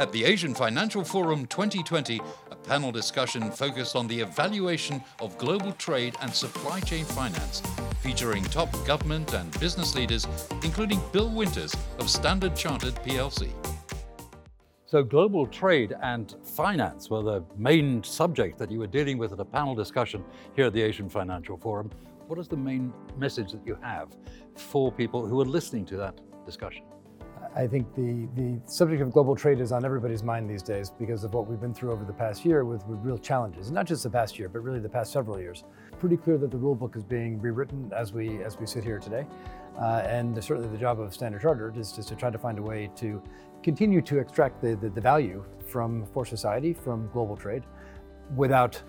At the Asian Financial Forum 2020, a panel discussion focused on the evaluation of global trade and supply chain finance, featuring top government and business leaders, including Bill Winters of Standard Chartered plc. So, global trade and finance were the main subject that you were dealing with at a panel discussion here at the Asian Financial Forum. What is the main message that you have for people who are listening to that discussion? I think the, the subject of global trade is on everybody's mind these days because of what we've been through over the past year with, with real challenges. Not just the past year, but really the past several years. Pretty clear that the rule book is being rewritten as we as we sit here today. Uh, and certainly the job of Standard Chartered is just to try to find a way to continue to extract the, the, the value from for society from global trade without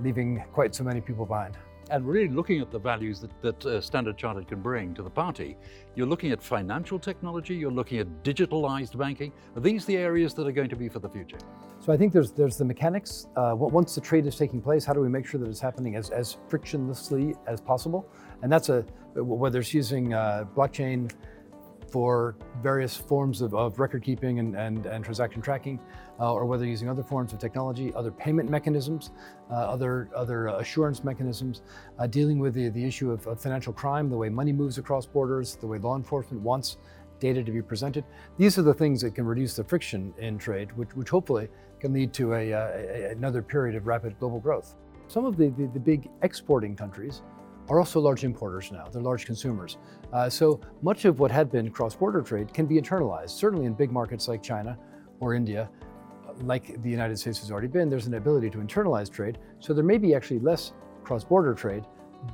leaving quite so many people behind and really looking at the values that, that uh, Standard Chartered can bring to the party. You're looking at financial technology, you're looking at digitalized banking. Are these the areas that are going to be for the future? So I think there's there's the mechanics. Uh, once the trade is taking place, how do we make sure that it's happening as, as frictionlessly as possible? And that's a whether it's using uh, blockchain for various forms of, of record keeping and, and, and transaction tracking, uh, or whether using other forms of technology, other payment mechanisms, uh, other, other assurance mechanisms, uh, dealing with the, the issue of, of, financial crime, the way money moves across borders, the way law enforcement wants data to be presented. These are the things that can reduce the friction in trade, which, which hopefully can lead to a, a another period of rapid global growth. Some of the, the, the big exporting countries are also large importers now. They're large consumers. Uh, so much of what had been cross-border trade can be internalized. Certainly in big markets like China or India, like the United States has already been, there's an ability to internalize trade. So there may be actually less cross-border trade,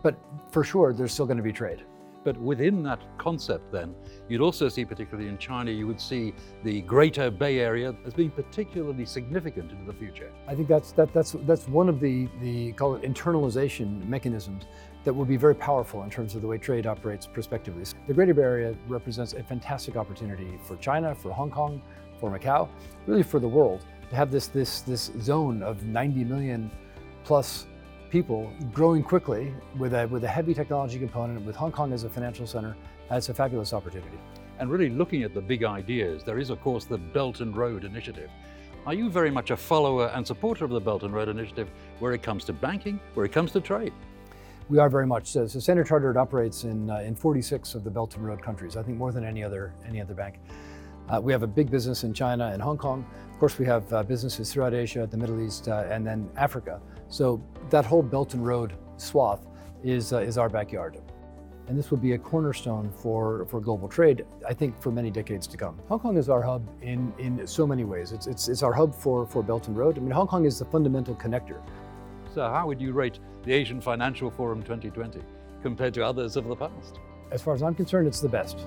but for sure there's still going to be trade. But within that concept, then, you'd also see, particularly in China, you would see the Greater Bay Area as being particularly significant into the future. I think that's that, that's that's one of the the call it internalization mechanisms that will be very powerful in terms of the way trade operates prospectively. The Greater Bay Area represents a fantastic opportunity for China, for Hong Kong, for Macau, really for the world to have this this this zone of 90 million plus people growing quickly with a, with a heavy technology component, with Hong Kong as a financial center, that's a fabulous opportunity. And really looking at the big ideas, there is of course the Belt and Road Initiative. Are you very much a follower and supporter of the Belt and Road Initiative where it comes to banking, where it comes to trade? We are very much so. So Standard Chartered operates in, uh, in 46 of the Belt and Road countries, I think more than any other, any other bank. Uh, we have a big business in China and Hong Kong. Of course, we have uh, businesses throughout Asia, the Middle East, uh, and then Africa. So that whole Belt and Road swath is, uh, is our backyard. And this will be a cornerstone for, for global trade, I think, for many decades to come. Hong Kong is our hub in, in so many ways. It's, it's, it's our hub for, for Belt and Road. I mean, Hong Kong is the fundamental connector. So, how would you rate the Asian Financial Forum 2020 compared to others of the past? As far as I'm concerned, it's the best.